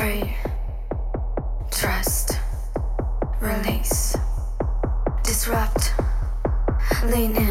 free. Trust. Release. Disrupt. Lean in.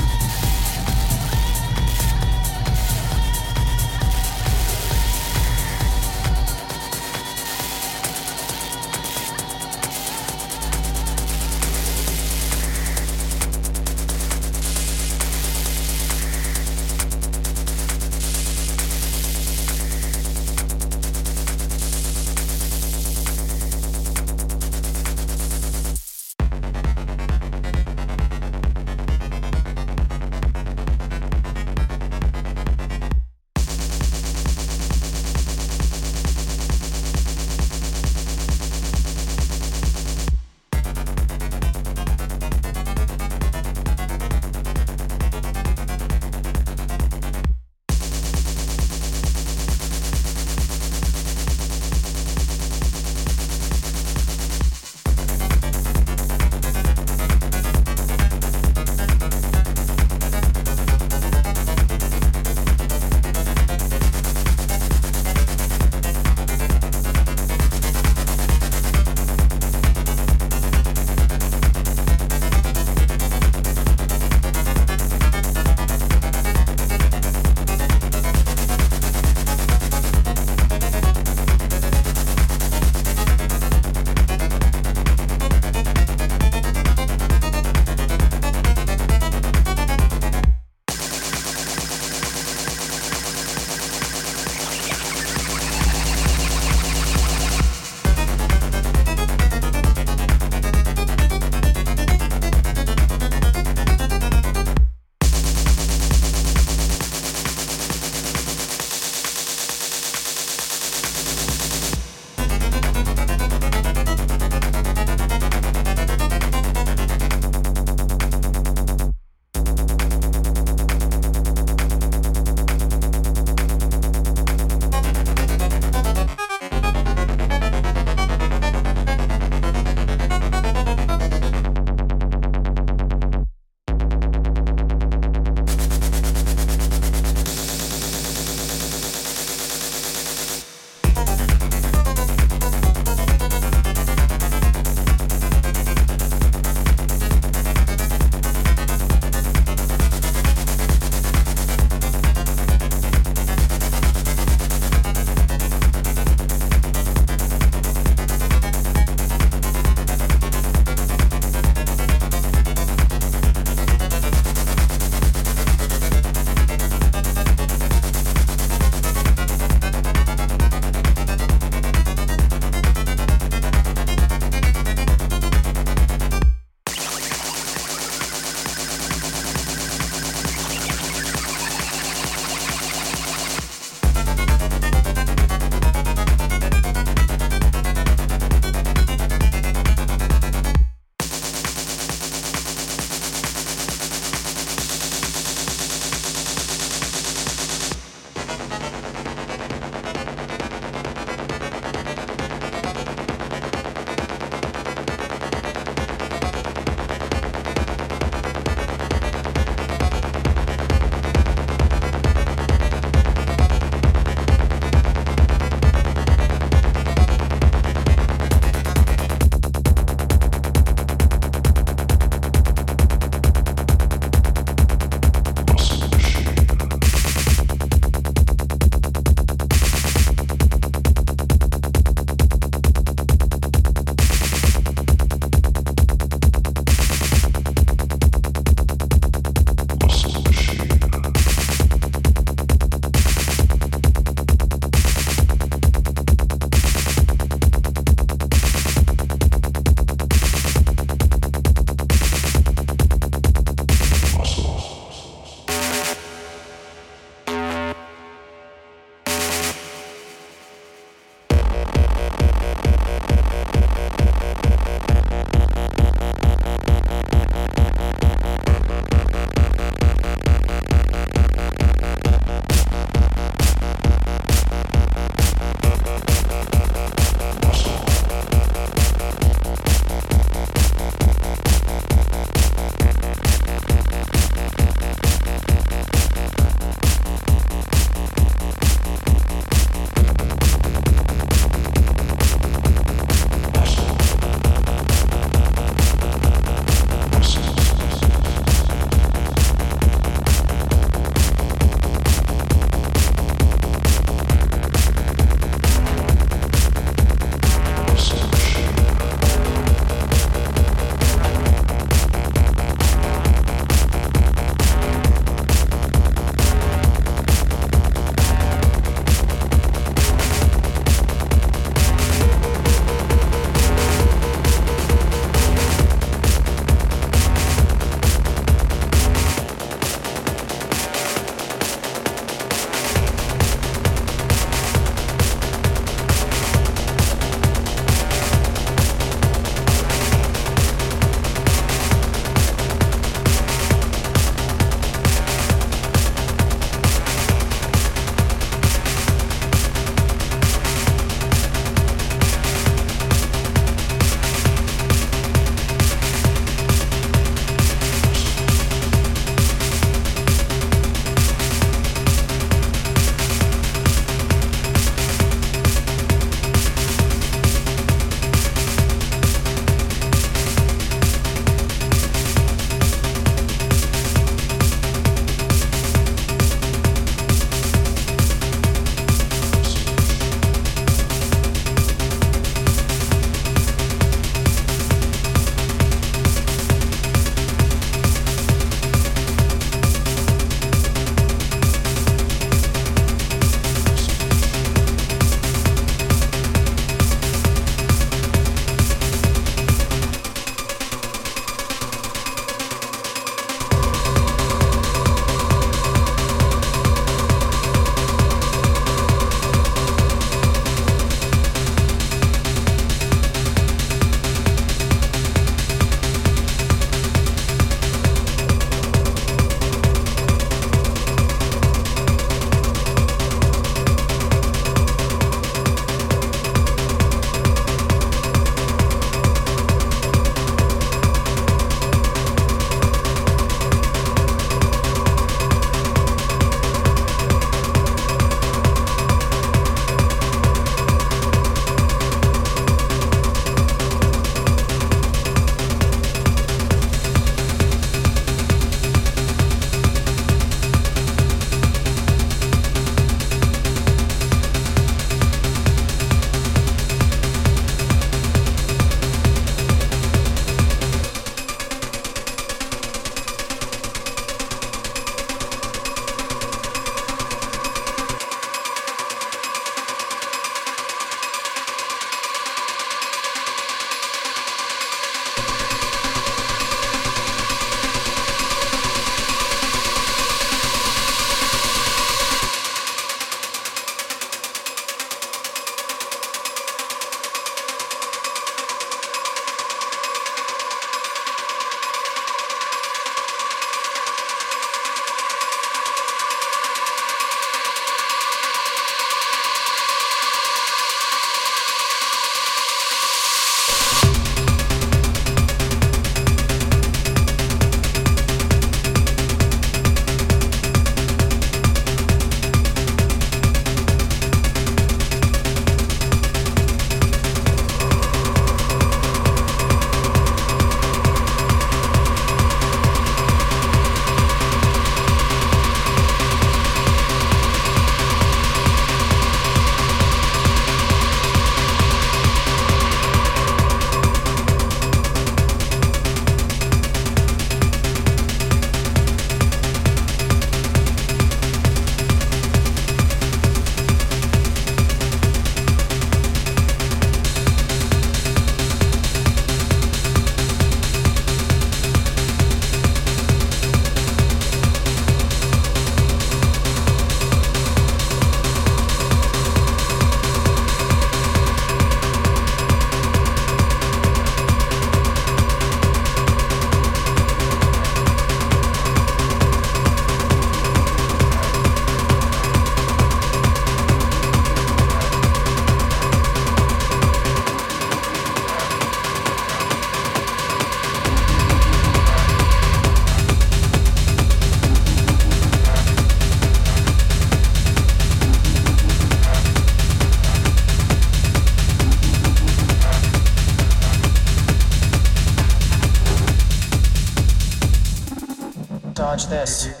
teste.